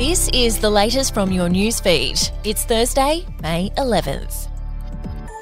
This is the latest from your newsfeed. It's Thursday, May 11th.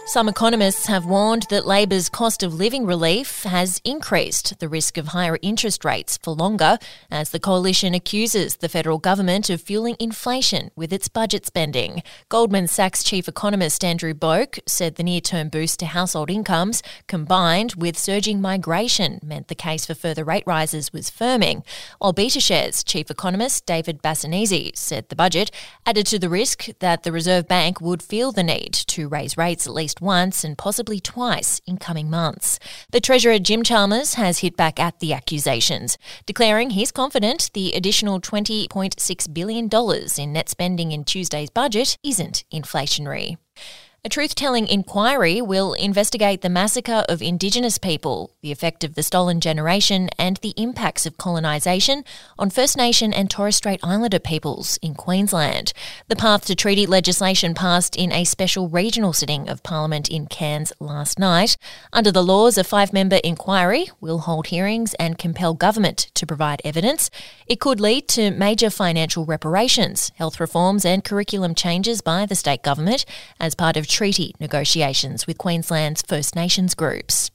Some economists have warned that Labor's cost of living relief has increased the risk of higher interest rates for longer as the coalition accuses the federal government of fueling inflation with its budget spending. Goldman Sachs chief economist Andrew Boak said the near term boost to household incomes, combined with surging migration, meant the case for further rate rises was firming, while BetaShares chief economist David Bassanese said the budget added to the risk that the Reserve Bank would feel the need to raise rates at least once and possibly twice in coming months. The Treasurer Jim Chalmers has hit back at the accusations, declaring he's confident the additional $20.6 billion in net spending in Tuesday's budget isn't inflationary. A truth telling inquiry will investigate the massacre of Indigenous people, the effect of the stolen generation, and the impacts of colonisation on First Nation and Torres Strait Islander peoples in Queensland. The path to treaty legislation passed in a special regional sitting of Parliament in Cairns last night. Under the laws, a five member inquiry will hold hearings and compel government to provide evidence. It could lead to major financial reparations, health reforms, and curriculum changes by the state government as part of treaty negotiations with Queensland's First Nations groups.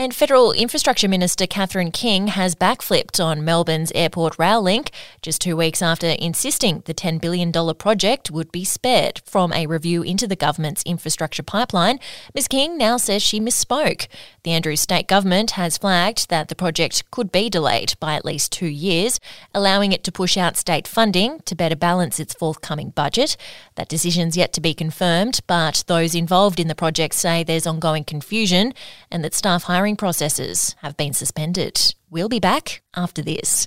And Federal Infrastructure Minister Catherine King has backflipped on Melbourne's airport rail link just two weeks after insisting the $10 billion project would be spared from a review into the government's infrastructure pipeline. Ms King now says she misspoke. The Andrews state government has flagged that the project could be delayed by at least two years, allowing it to push out state funding to better balance its forthcoming budget. That decision's yet to be confirmed, but those involved in the project say there's ongoing confusion and that staff hiring hiring processes have been suspended. We'll be back after this.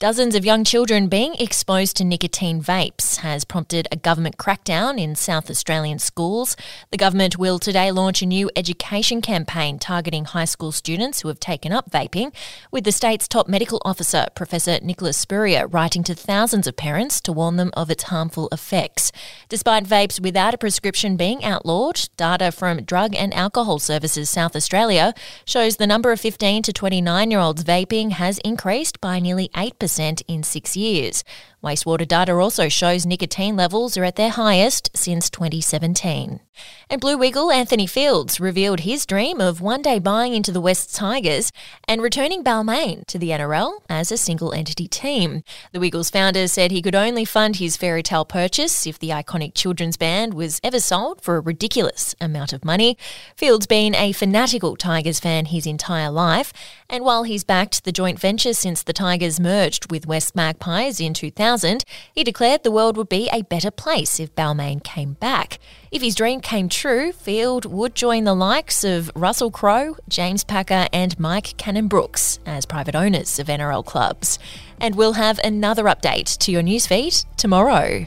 Dozens of young children being exposed to nicotine vapes has prompted a government crackdown in South Australian schools. The government will today launch a new education campaign targeting high school students who have taken up vaping, with the state's top medical officer, Professor Nicholas Spurrier, writing to thousands of parents to warn them of its harmful effects. Despite vapes without a prescription being outlawed, data from Drug and Alcohol Services South Australia shows the number of 15 to 29 year olds vaping has increased by nearly 8% in six years. Wastewater data also shows nicotine levels are at their highest since 2017. And Blue Wiggle Anthony Fields revealed his dream of one day buying into the Wests Tigers and returning Balmain to the NRL as a single entity team. The Wiggles founder said he could only fund his fairy tale purchase if the iconic children's band was ever sold for a ridiculous amount of money. Fields been a fanatical Tigers fan his entire life, and while he's backed the joint venture since the Tigers merged with West Magpies in 2000, he declared the world would be a better place if Balmain came back. If his dream came true, Field would join the likes of Russell Crowe, James Packer, and Mike Cannon-Brookes as private owners of NRL clubs. And we'll have another update to your newsfeed tomorrow.